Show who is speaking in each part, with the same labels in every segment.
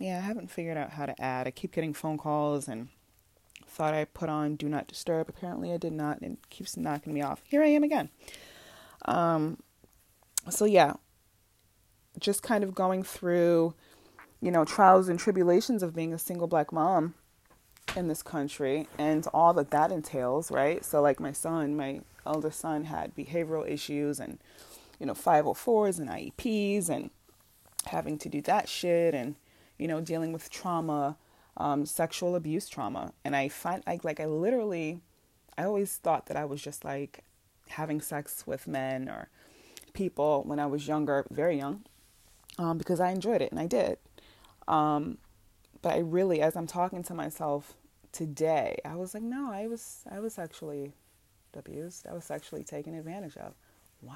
Speaker 1: yeah, I haven't figured out how to add. I keep getting phone calls and thought I put on do not disturb. Apparently, I did not, and it keeps knocking me off. Here I am again. Um, so yeah, just kind of going through, you know, trials and tribulations of being a single black mom in this country and all that that entails, right? So, like my son, my elder son had behavioral issues and, you know, 504s and IEPs and having to do that shit and, you know, dealing with trauma, um, sexual abuse trauma. And I find, like, like I literally, I always thought that I was just like having sex with men or people when I was younger, very young, um, because I enjoyed it and I did. Um, but I really, as I'm talking to myself today, I was like, no, I was, I was sexually abused. I was sexually taken advantage of. Wow,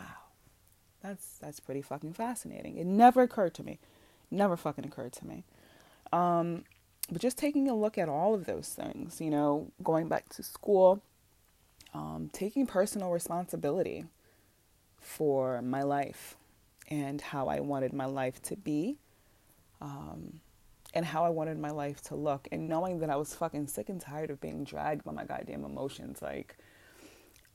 Speaker 1: that's that's pretty fucking fascinating. It never occurred to me, never fucking occurred to me. Um, but just taking a look at all of those things, you know, going back to school, um, taking personal responsibility for my life and how I wanted my life to be. Um, and how I wanted my life to look, and knowing that I was fucking sick and tired of being dragged by my goddamn emotions. Like,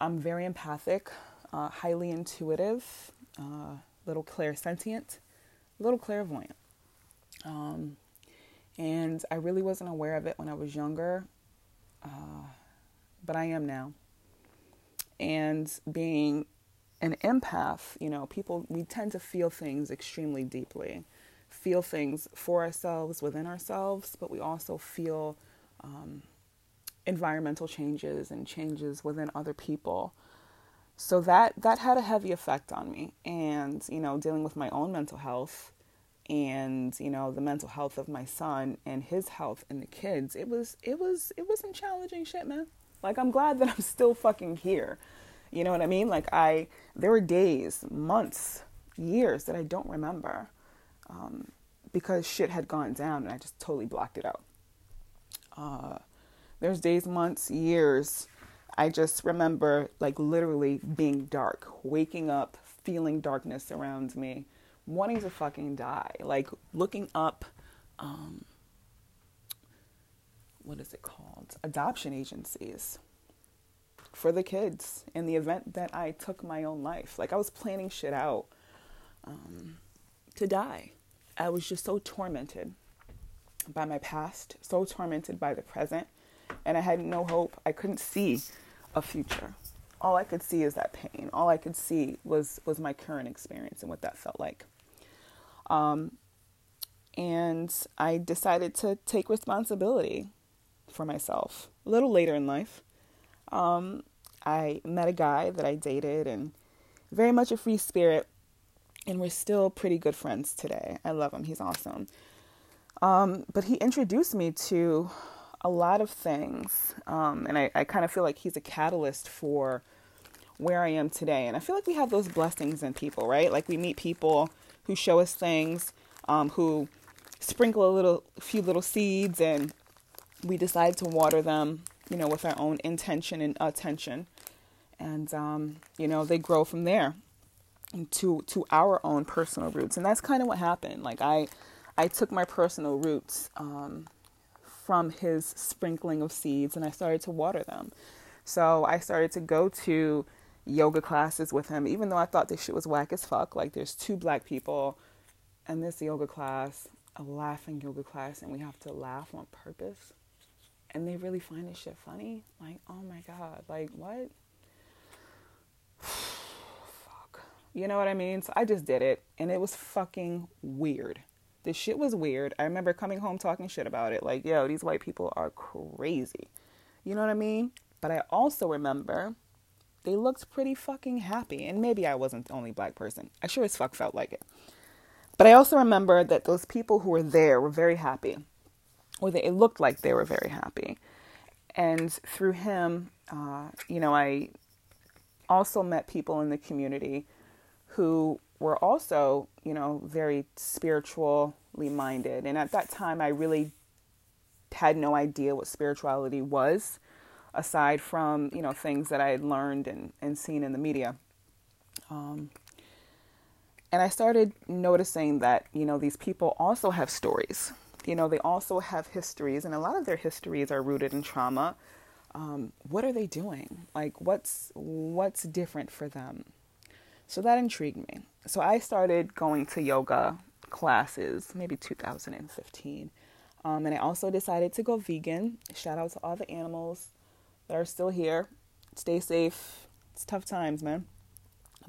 Speaker 1: I'm very empathic, uh, highly intuitive, uh, little clairsentient, little clairvoyant. Um, and I really wasn't aware of it when I was younger, uh, but I am now. And being an empath, you know, people, we tend to feel things extremely deeply feel things for ourselves within ourselves, but we also feel um, environmental changes and changes within other people. So that that had a heavy effect on me, and you know, dealing with my own mental health, and you know, the mental health of my son and his health and the kids. It was it was it was some challenging shit, man. Like I'm glad that I'm still fucking here. You know what I mean? Like I there were days, months, years that I don't remember um, because shit had gone down and I just totally blocked it out. Uh, there's days, months, years. I just remember like literally being dark, waking up, feeling darkness around me, wanting to fucking die, like looking up. Um, what is it called? Adoption agencies for the kids in the event that I took my own life. Like I was planning shit out um, to die. I was just so tormented by my past, so tormented by the present, and I had no hope. I couldn't see a future. All I could see is that pain. All I could see was was my current experience and what that felt like. Um, and I decided to take responsibility for myself. A little later in life, um, I met a guy that I dated, and very much a free spirit and we're still pretty good friends today. I love him, he's awesome. Um, but he introduced me to a lot of things, um, and I, I kind of feel like he's a catalyst for where I am today. And I feel like we have those blessings in people, right? Like we meet people who show us things, um, who sprinkle a little, few little seeds, and we decide to water them, you know, with our own intention and attention. And, um, you know, they grow from there to to our own personal roots. And that's kind of what happened. Like i i took my personal roots um, from his sprinkling of seeds and i started to water them. So i started to go to yoga classes with him even though i thought this shit was whack as fuck like there's two black people and this yoga class a laughing yoga class and we have to laugh on purpose and they really find this shit funny like oh my god like what fuck. You know what I mean? So I just did it and it was fucking weird. This shit was weird. I remember coming home talking shit about it. Like, yo, these white people are crazy. You know what I mean? But I also remember they looked pretty fucking happy. And maybe I wasn't the only black person. I sure as fuck felt like it. But I also remember that those people who were there were very happy. Or they, it looked like they were very happy. And through him, uh, you know, I also met people in the community who were also, you know, very spiritually minded. And at that time, I really had no idea what spirituality was, aside from, you know, things that I had learned and, and seen in the media. Um, and I started noticing that, you know, these people also have stories. you know, they also have histories, and a lot of their histories are rooted in trauma. Um, what are they doing? Like, what's what's different for them? So that intrigued me. So I started going to yoga classes, maybe 2015, um, and I also decided to go vegan. Shout out to all the animals that are still here. Stay safe. It's tough times, man.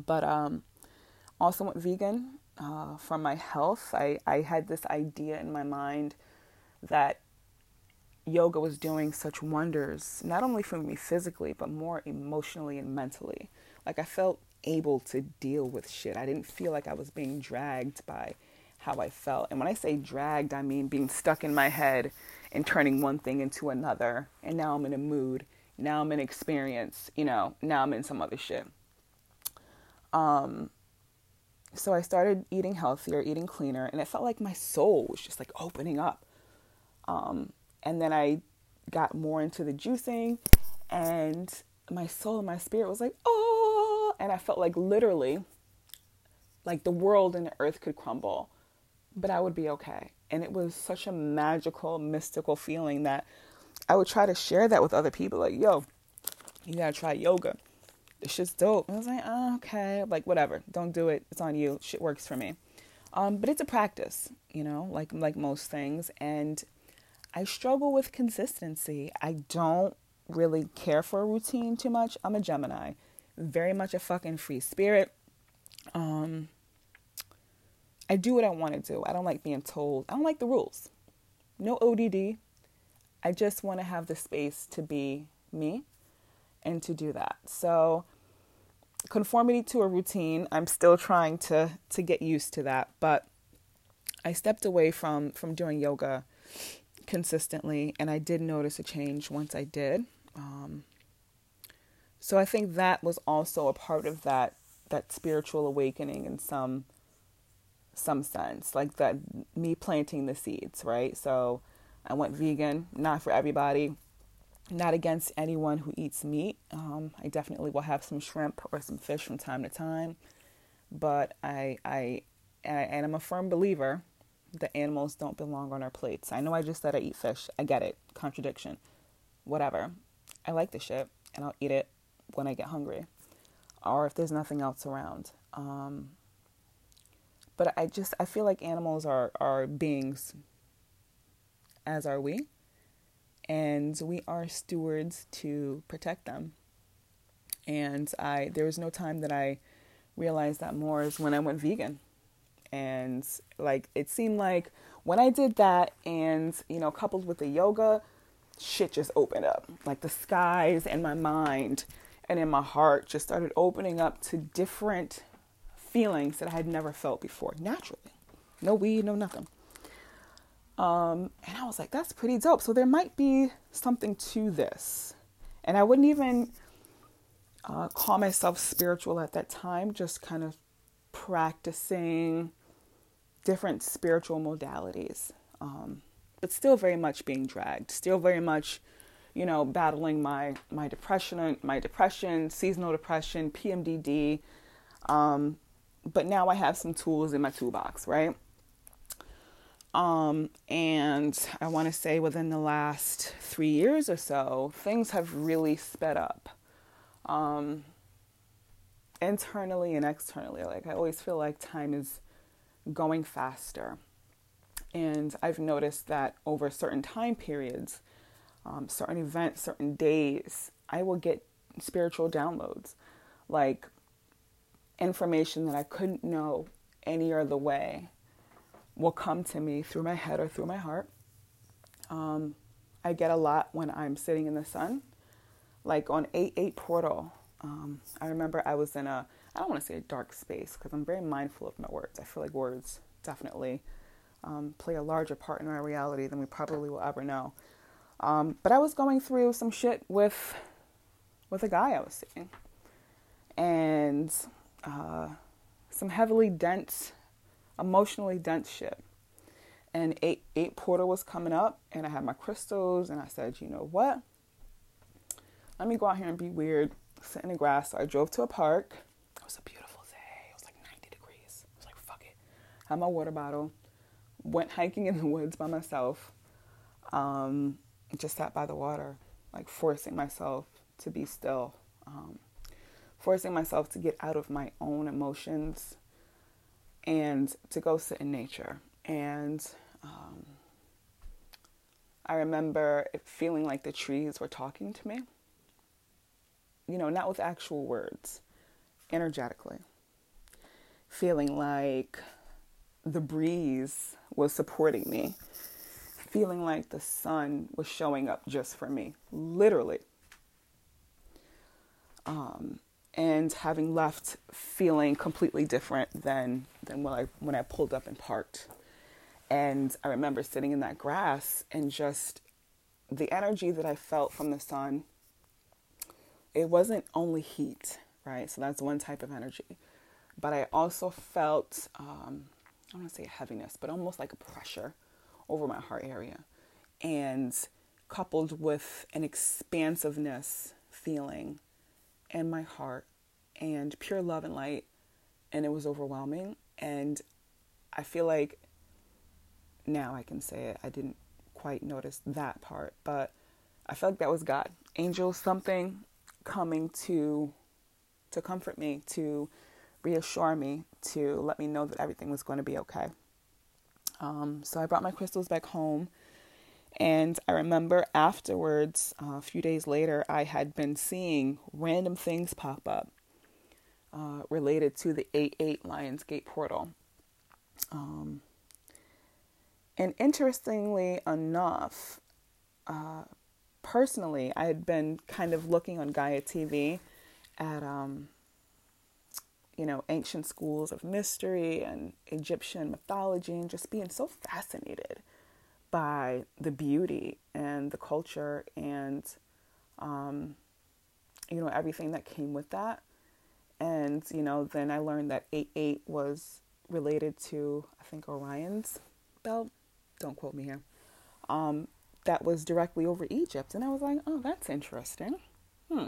Speaker 1: But um, also went vegan uh, for my health. I, I had this idea in my mind that yoga was doing such wonders, not only for me physically, but more emotionally and mentally. Like I felt able to deal with shit. I didn't feel like I was being dragged by how I felt. And when I say dragged, I mean being stuck in my head and turning one thing into another. And now I'm in a mood. Now I'm in experience. You know, now I'm in some other shit. Um, so I started eating healthier, eating cleaner, and it felt like my soul was just like opening up. Um, and then I got more into the juicing, and my soul and my spirit was like, oh, and I felt like literally like the world and the earth could crumble, but I would be okay. And it was such a magical, mystical feeling that I would try to share that with other people. Like, yo, you gotta try yoga this shit's dope. And I was like, oh, okay, like whatever, don't do it. It's on you. Shit works for me. Um, but it's a practice, you know, like like most things. And I struggle with consistency. I don't really care for a routine too much. I'm a Gemini, very much a fucking free spirit. Um, I do what I want to do. I don't like being told. I don't like the rules. No ODD. I just want to have the space to be me and to do that. So conformity to a routine, I'm still trying to to get used to that, but I stepped away from from doing yoga consistently and I did notice a change once I did. Um, so I think that was also a part of that that spiritual awakening in some some sense, like that me planting the seeds, right? So I went vegan, not for everybody not against anyone who eats meat. Um, I definitely will have some shrimp or some fish from time to time, but I, I, and I'm a firm believer that animals don't belong on our plates. I know I just said I eat fish. I get it. Contradiction. Whatever. I like the shit, and I'll eat it when I get hungry, or if there's nothing else around. Um, but I just I feel like animals are are beings, as are we and we are stewards to protect them. And I there was no time that I realized that more is when I went vegan. And like it seemed like when I did that and you know coupled with the yoga, shit just opened up. Like the skies and my mind and in my heart just started opening up to different feelings that I had never felt before naturally. No weed, no nothing. Um, and I was like, that's pretty dope. So there might be something to this. And I wouldn't even uh, call myself spiritual at that time, just kind of practicing different spiritual modalities. Um, but still very much being dragged, still very much, you know, battling my, my depression, my depression, seasonal depression, PMDD. Um, but now I have some tools in my toolbox, right? Um, and I want to say within the last three years or so, things have really sped up. Um, internally and externally. Like, I always feel like time is going faster. And I've noticed that over certain time periods, um, certain events, certain days, I will get spiritual downloads, like information that I couldn't know any other way will come to me through my head or through my heart. Um, I get a lot when I'm sitting in the sun, like on 8 8 portal. Um, I remember I was in a, I don't want to say a dark space because I'm very mindful of my words. I feel like words definitely um, play a larger part in our reality than we probably will ever know. Um, but I was going through some shit with with a guy I was seeing, and uh, some heavily dense emotionally dense shit. And eight eight portal was coming up, and I had my crystals, and I said, you know what? Let me go out here and be weird, sit in the grass. So I drove to a park. It was a beautiful day. It was like 90 degrees. I was like, fuck it. Had my water bottle, went hiking in the woods by myself. Um, just sat by the water, like forcing myself to be still, um, forcing myself to get out of my own emotions and to go sit in nature. And um, I remember feeling like the trees were talking to me, you know, not with actual words, energetically. Feeling like the breeze was supporting me, feeling like the sun was showing up just for me, literally. Um, and having left feeling completely different than than when I when I pulled up and parked. And I remember sitting in that grass and just the energy that I felt from the sun. It wasn't only heat, right? So that's one type of energy, but I also felt um, I don't want to say heaviness, but almost like a pressure over my heart area, and coupled with an expansiveness feeling in my heart and pure love and light and it was overwhelming. And i feel like now i can say it i didn't quite notice that part but i felt like that was god. Angel something coming to to comfort me to reassure me to let me know that everything was going to be okay. Um, so i brought my crystals back home and I remember afterwards, uh, a few days later, I had been seeing random things pop up uh, related to the 8 8 Lionsgate portal. Um, and interestingly enough, uh, personally, I had been kind of looking on Gaia TV at, um, you know, ancient schools of mystery and Egyptian mythology and just being so fascinated by the beauty and the culture and um, you know everything that came with that. And you know then i learned that 8-8 was related to i think orion's belt. Don't quote me here. Um, that was directly over egypt. And i was like oh that's interesting. Hmm.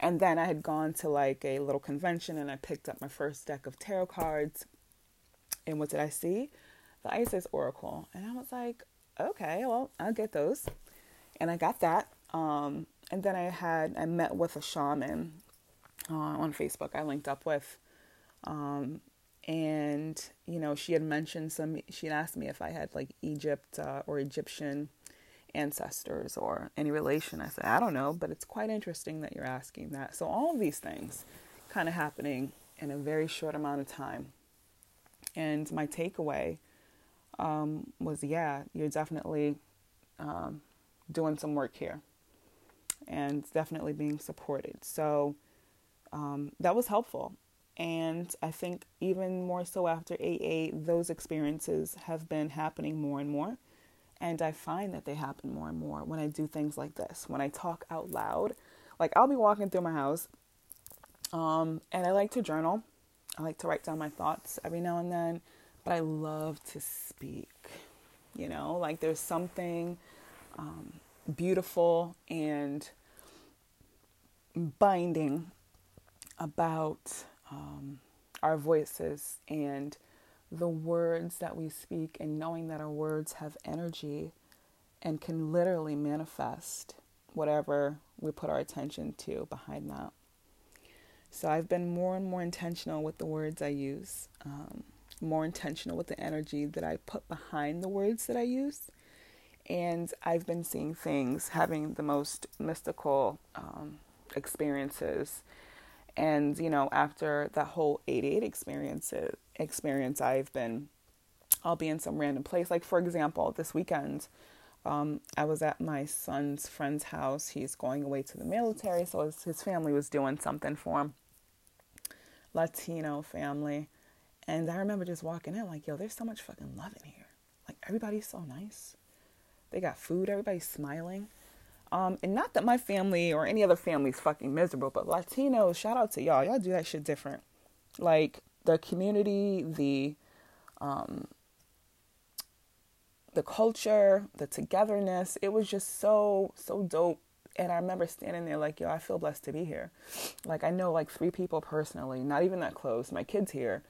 Speaker 1: And then i had gone to like a little convention and i picked up my first deck of tarot cards. And what did i see the Isis Oracle. And I was like, okay, well, I'll get those. And I got that. Um, and then I had, I met with a shaman uh, on Facebook I linked up with. Um, and, you know, she had mentioned some, she had asked me if I had like Egypt uh, or Egyptian ancestors or any relation. I said, I don't know, but it's quite interesting that you're asking that. So all of these things kind of happening in a very short amount of time. And my takeaway um, was yeah, you're definitely um, doing some work here and definitely being supported. So um, that was helpful. And I think even more so after AA, those experiences have been happening more and more. And I find that they happen more and more when I do things like this, when I talk out loud. Like I'll be walking through my house, um, and I like to journal. I like to write down my thoughts every now and then but I love to speak. You know, like there's something um, beautiful and binding about um, our voices and the words that we speak, and knowing that our words have energy and can literally manifest whatever we put our attention to behind that. So I've been more and more intentional with the words I use. Um, more intentional with the energy that I put behind the words that I use. And I've been seeing things, having the most mystical um, experiences. And, you know, after that whole 88 experience, experience, I've been, I'll be in some random place. Like, for example, this weekend, um, I was at my son's friend's house. He's going away to the military, so his, his family was doing something for him. Latino family. And I remember just walking in like, yo, there's so much fucking love in here. Like everybody's so nice. They got food, everybody's smiling. Um, and not that my family or any other family is fucking miserable, but Latinos, shout out to y'all. Y'all do that shit different. Like the community, the um, the culture, the togetherness, it was just so, so dope. And I remember standing there like, yo, I feel blessed to be here. Like I know like three people personally, not even that close. My kids here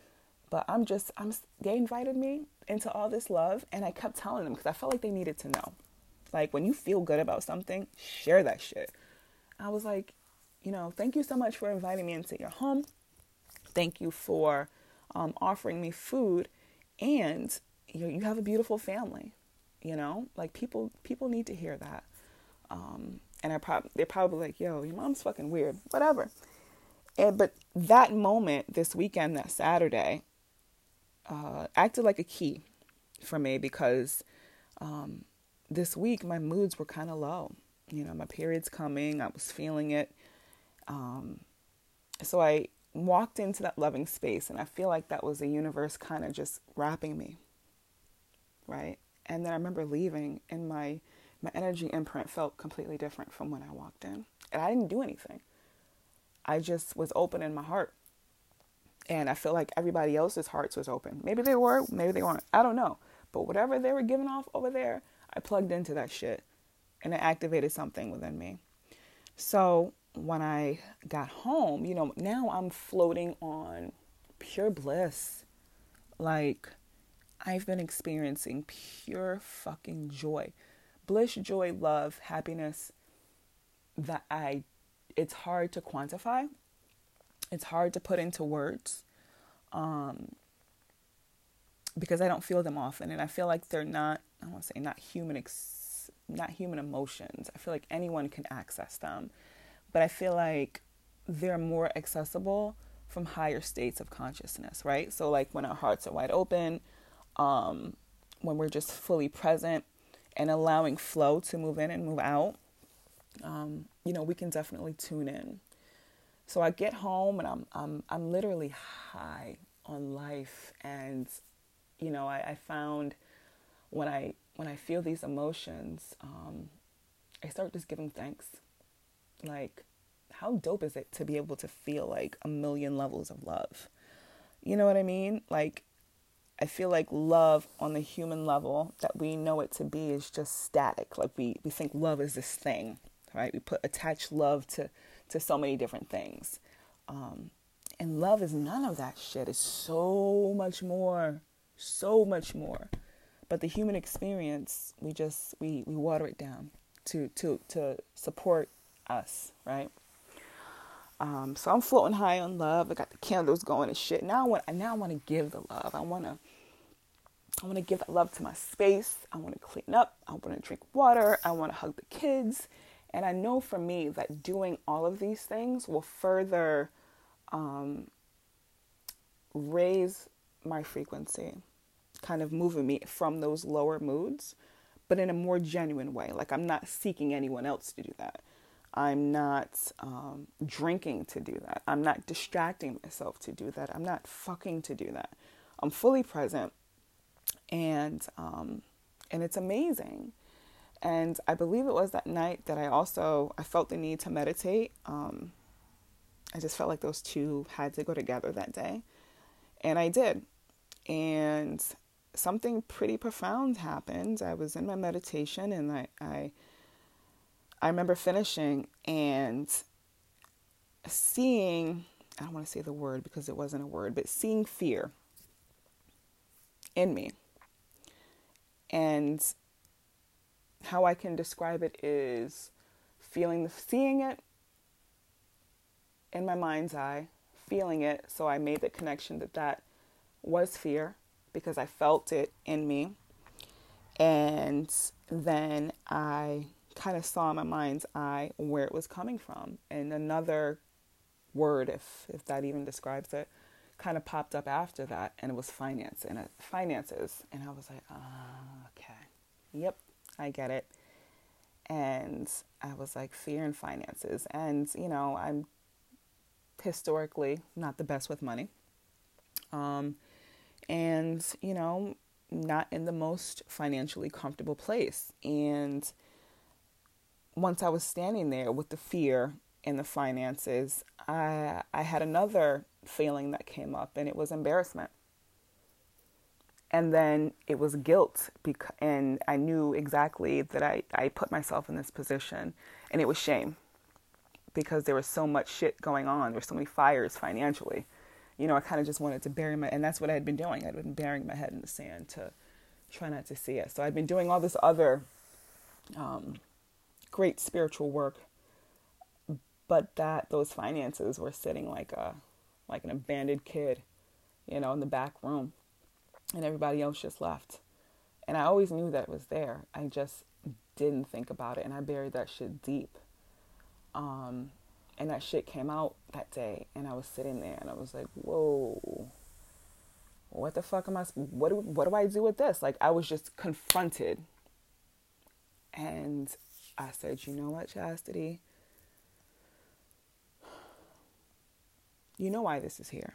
Speaker 1: But I'm just, I'm. They invited me into all this love, and I kept telling them because I felt like they needed to know. Like when you feel good about something, share that shit. I was like, you know, thank you so much for inviting me into your home. Thank you for um, offering me food, and you, know, you have a beautiful family. You know, like people people need to hear that. Um, and I probably they're probably like, yo, your mom's fucking weird, whatever. And but that moment this weekend, that Saturday, uh, acted like a key for me because um, this week my moods were kind of low. You know, my period's coming, I was feeling it. Um, so I walked into that loving space, and I feel like that was the universe kind of just wrapping me, right? And then I remember leaving, and my my energy imprint felt completely different from when I walked in, and I didn't do anything. I just was open in my heart, and I feel like everybody else's hearts was open. Maybe they were, maybe they weren't. I don't know. But whatever they were giving off over there, I plugged into that shit, and it activated something within me. So when I got home, you know, now I'm floating on pure bliss. Like, I've been experiencing pure fucking joy. Bliss, joy, love, happiness that I, it's hard to quantify. It's hard to put into words um, because I don't feel them often. And I feel like they're not, I want to say not human, ex- not human emotions. I feel like anyone can access them but I feel like they're more accessible from higher states of consciousness, right? So, like when our hearts are wide open, um, when we're just fully present and allowing flow to move in and move out, um, you know, we can definitely tune in. So I get home and I'm I'm I'm literally high on life, and you know, I, I found when I when I feel these emotions, um, I start just giving thanks like, how dope is it to be able to feel like a million levels of love? You know what I mean? Like, I feel like love on the human level that we know it to be is just static. Like we, we think love is this thing, right? We put attach love to, to so many different things. Um, and love is none of that shit. It's so much more, so much more. But the human experience, we just we, we water it down to to to support us, right? Um, so I'm floating high on love. I got the candles going and shit. Now I want, now I want to give the love. I want to, I want to give that love to my space. I want to clean up. I want to drink water. I want to hug the kids. And I know for me that doing all of these things will further um, raise my frequency, kind of moving me from those lower moods, but in a more genuine way. Like I'm not seeking anyone else to do that. I'm not um, drinking to do that. I'm not distracting myself to do that. I'm not fucking to do that. I'm fully present, and um, and it's amazing. And I believe it was that night that I also I felt the need to meditate. Um, I just felt like those two had to go together that day, and I did. And something pretty profound happened. I was in my meditation, and I, I I remember finishing and seeing, I don't want to say the word because it wasn't a word, but seeing fear in me. And how I can describe it is feeling the seeing it in my mind's eye, feeling it, so I made the connection that that was fear because I felt it in me. And then I kind of saw in my mind's eye where it was coming from. And another word, if if that even describes it, kind of popped up after that, and it was finance and uh, finances. And I was like, ah, okay, yep, I get it. And I was like, fear and finances, and you know, I'm historically not the best with money. Um, and you know, not in the most financially comfortable place, and once I was standing there with the fear and the finances, I I had another feeling that came up, and it was embarrassment. And then it was guilt, because, and I knew exactly that I, I put myself in this position, and it was shame because there was so much shit going on. There so many fires financially, you know, I kind of just wanted to bury my, and that's what I had been doing. I'd been burying my head in the sand to try not to see it. So I'd been doing all this other um, great spiritual work, but that those finances were sitting like a like an abandoned kid, you know, in the back room, and everybody else just left. And I always knew that it was there. I just didn't think about it, and I buried that shit deep. Um, and that shit came out that day, and I was sitting there, and I was like, "Whoa, what the fuck am I? What do, what do I do with this?" Like I was just confronted, and I said, "You know what, Chastity? You know why this is here,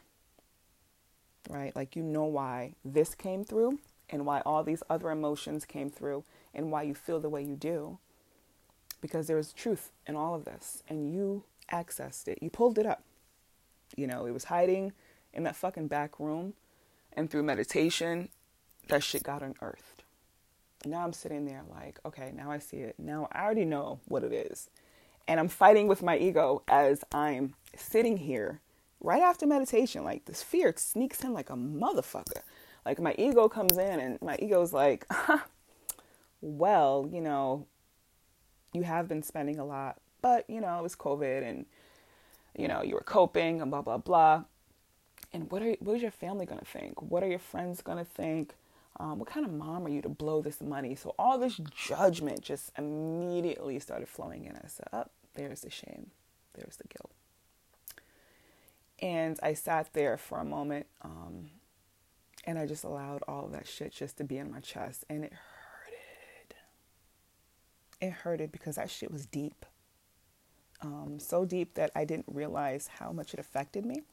Speaker 1: right? Like you know why this came through, and why all these other emotions came through, and why you feel the way you do." Because there is truth in all of this, and you accessed it. You pulled it up. You know, it was hiding in that fucking back room. And through meditation, that shit got unearthed. Now I'm sitting there like, okay, now I see it. Now I already know what it is. And I'm fighting with my ego as I'm sitting here right after meditation. Like this fear sneaks in like a motherfucker. Like my ego comes in and my ego's like, well, you know, you have been spending a lot but, you know, it was COVID and, you know, you were coping and blah, blah, blah. And what are what is your family going to think? What are your friends going to think? Um, what kind of mom are you to blow this money? So all this judgment just immediately started flowing in. I said, "Up oh, there's the shame, there's the guilt." And I sat there for a moment, um, and I just allowed all of that shit just to be in my chest, and it hurted. It hurted because that shit was deep um, so deep that I didn't realize how much it affected me.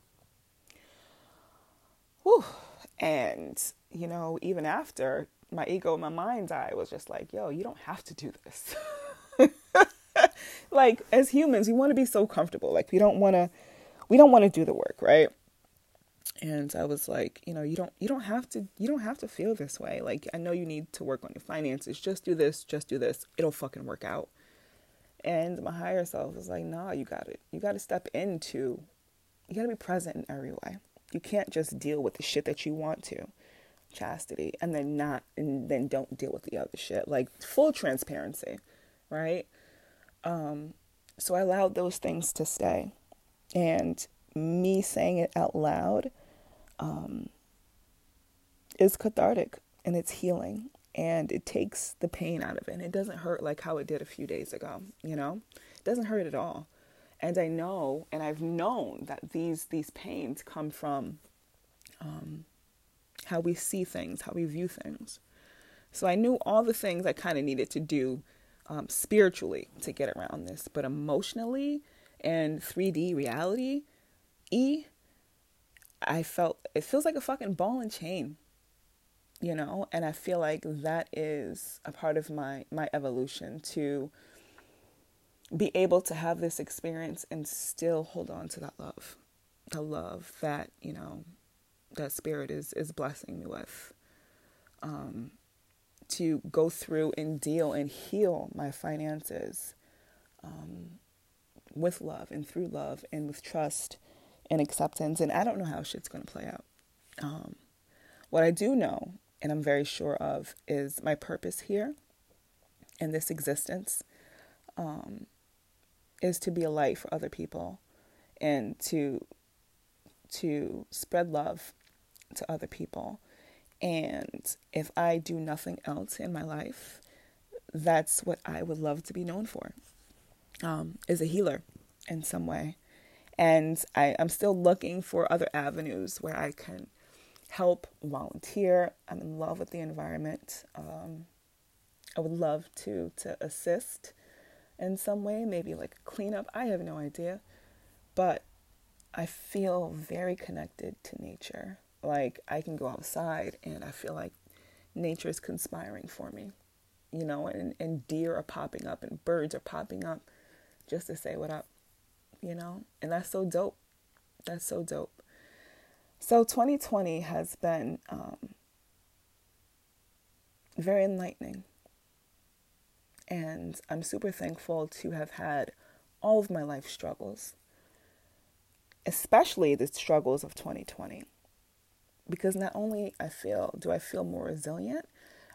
Speaker 1: Whew. And, you know, even after my ego, my mind's eye was just like, yo, you don't have to do this. like, as humans, we want to be so comfortable. Like, we don't want to, we don't want to do the work, right? and i was like you know you don't you don't have to you don't have to feel this way like i know you need to work on your finances just do this just do this it'll fucking work out and my higher self was like, nah, you got it. You got to step into, you got to be present in every way. You can't just deal with the shit that you want to, chastity, and then not, and then don't deal with the other shit. Like full transparency, right? Um, so I allowed those things to stay. And me saying it out loud um, is cathartic and it's healing and it takes the pain out of it. And it doesn't hurt like how it did a few days ago you know? It doesn't hurt at all. And i know and i've known that these these pains come from um, how we see things how we view things. So i knew all the things i kind of needed to do um, spiritually to get around this but emotionally and 3d reality e i felt it feels like a fucking ball and chain you know? And i feel like that is a part of my my evolution to be able to have this experience and still hold on to that love the love that you know that spirit is is blessing me with. Um to go through and deal and heal my finances um with love and through love and with trust and acceptance. And i don't know how shit's going to play out. Um what i do know and I'm very sure of is my purpose here in this existence um, is to be a light for other people and to to spread love to other people. And if I do nothing else in my life, that's what I would love to be known for, um, is a healer in some way. And I, I'm still looking for other avenues where I can help, volunteer. I'm in love with the environment. Um, I would love to to assist in some way, maybe like cleanup. I have no idea, but I feel very connected to nature. Like I can go outside and I feel like nature is conspiring for me, you know, and, and deer are popping up and birds are popping up just to say what up, you know, and that's so dope. That's so dope. So 2020 has been um, very enlightening. And I'm super thankful to have had all of my life struggles especially the struggles of 2020. Because not only I feel do I feel more resilient,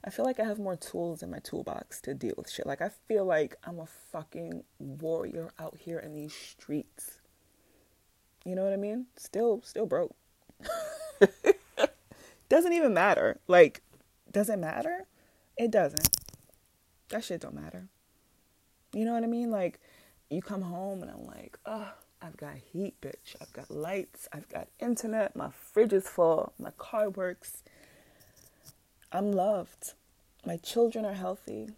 Speaker 1: I feel like I have more tools in my toolbox to deal with shit. Like I feel like I'm a fucking warrior out here in these streets. You know what I mean? Still still broke. doesn't even matter. Like does it matter? It doesn't. That shit don't matter. You know what I mean? Like you come home and I'm like, oh, I've got heat, bitch. I've got lights. I've got internet. My fridge is full. My car works. I'm loved. My children are healthy.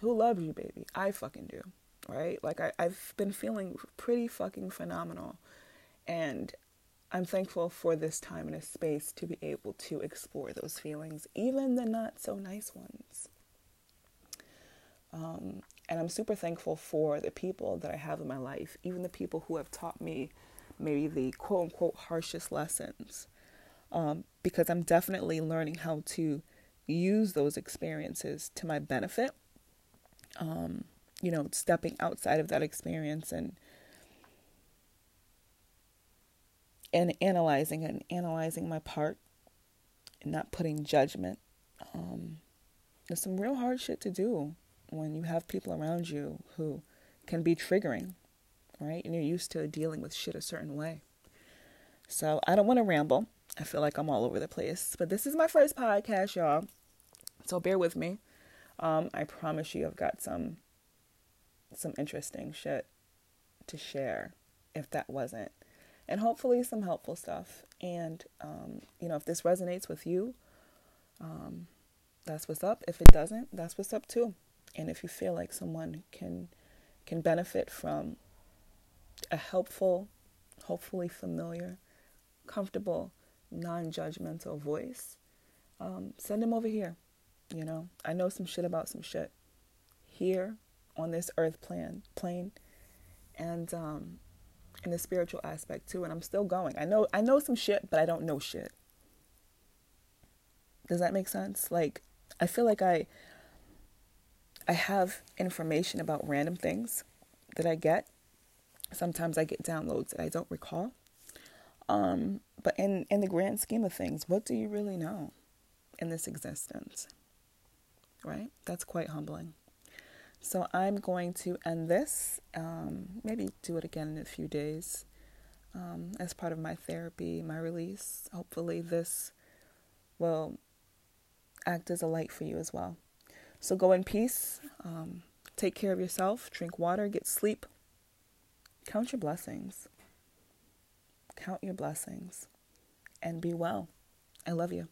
Speaker 1: Who loves you, baby? I fucking do. Right? Like, I, I've been feeling pretty fucking phenomenal. And I'm thankful for this time and a space to be able to explore those feelings, even the not so nice ones. Um, and I'm super thankful for the people that I have in my life, even the people who have taught me maybe the quote unquote harshest lessons. Um, because I'm definitely learning how to use those experiences to my benefit. Um, you know, stepping outside of that experience and and analyzing and analyzing my part and not putting judgment. Um, there's some real hard shit to do when you have people around you who can be triggering, right? And you're used to dealing with shit a certain way. So I don't want to ramble. I feel like I'm all over the place. But this is my first podcast, y'all. So bear with me. Um, I promise you I've got some some interesting shit to share if that wasn't. And hopefully some helpful stuff. And um, you know, if this resonates with you, um, that's what's up. If it doesn't, that's what's up too and if you feel like someone can can benefit from a helpful, hopefully familiar, comfortable, non-judgmental voice, um, send them over here. You know, I know some shit about some shit here on this earth plan plane, and um, in the spiritual aspect too. And I'm still going. I know I know some shit, but I don't know shit. Does that make sense? Like, I feel like I I have information about random things that I get. Sometimes I get downloads that I don't recall. Um, but in, in the grand scheme of things, what do you really know in this existence? Right? That's quite humbling. So I'm going to end this, um, maybe do it again in a few days um, as part of my therapy, my release. Hopefully, this will act as a light for you as well. So go in peace. Um, take care of yourself. Drink water. Get sleep. Count your blessings. Count your blessings. And be well. I love you.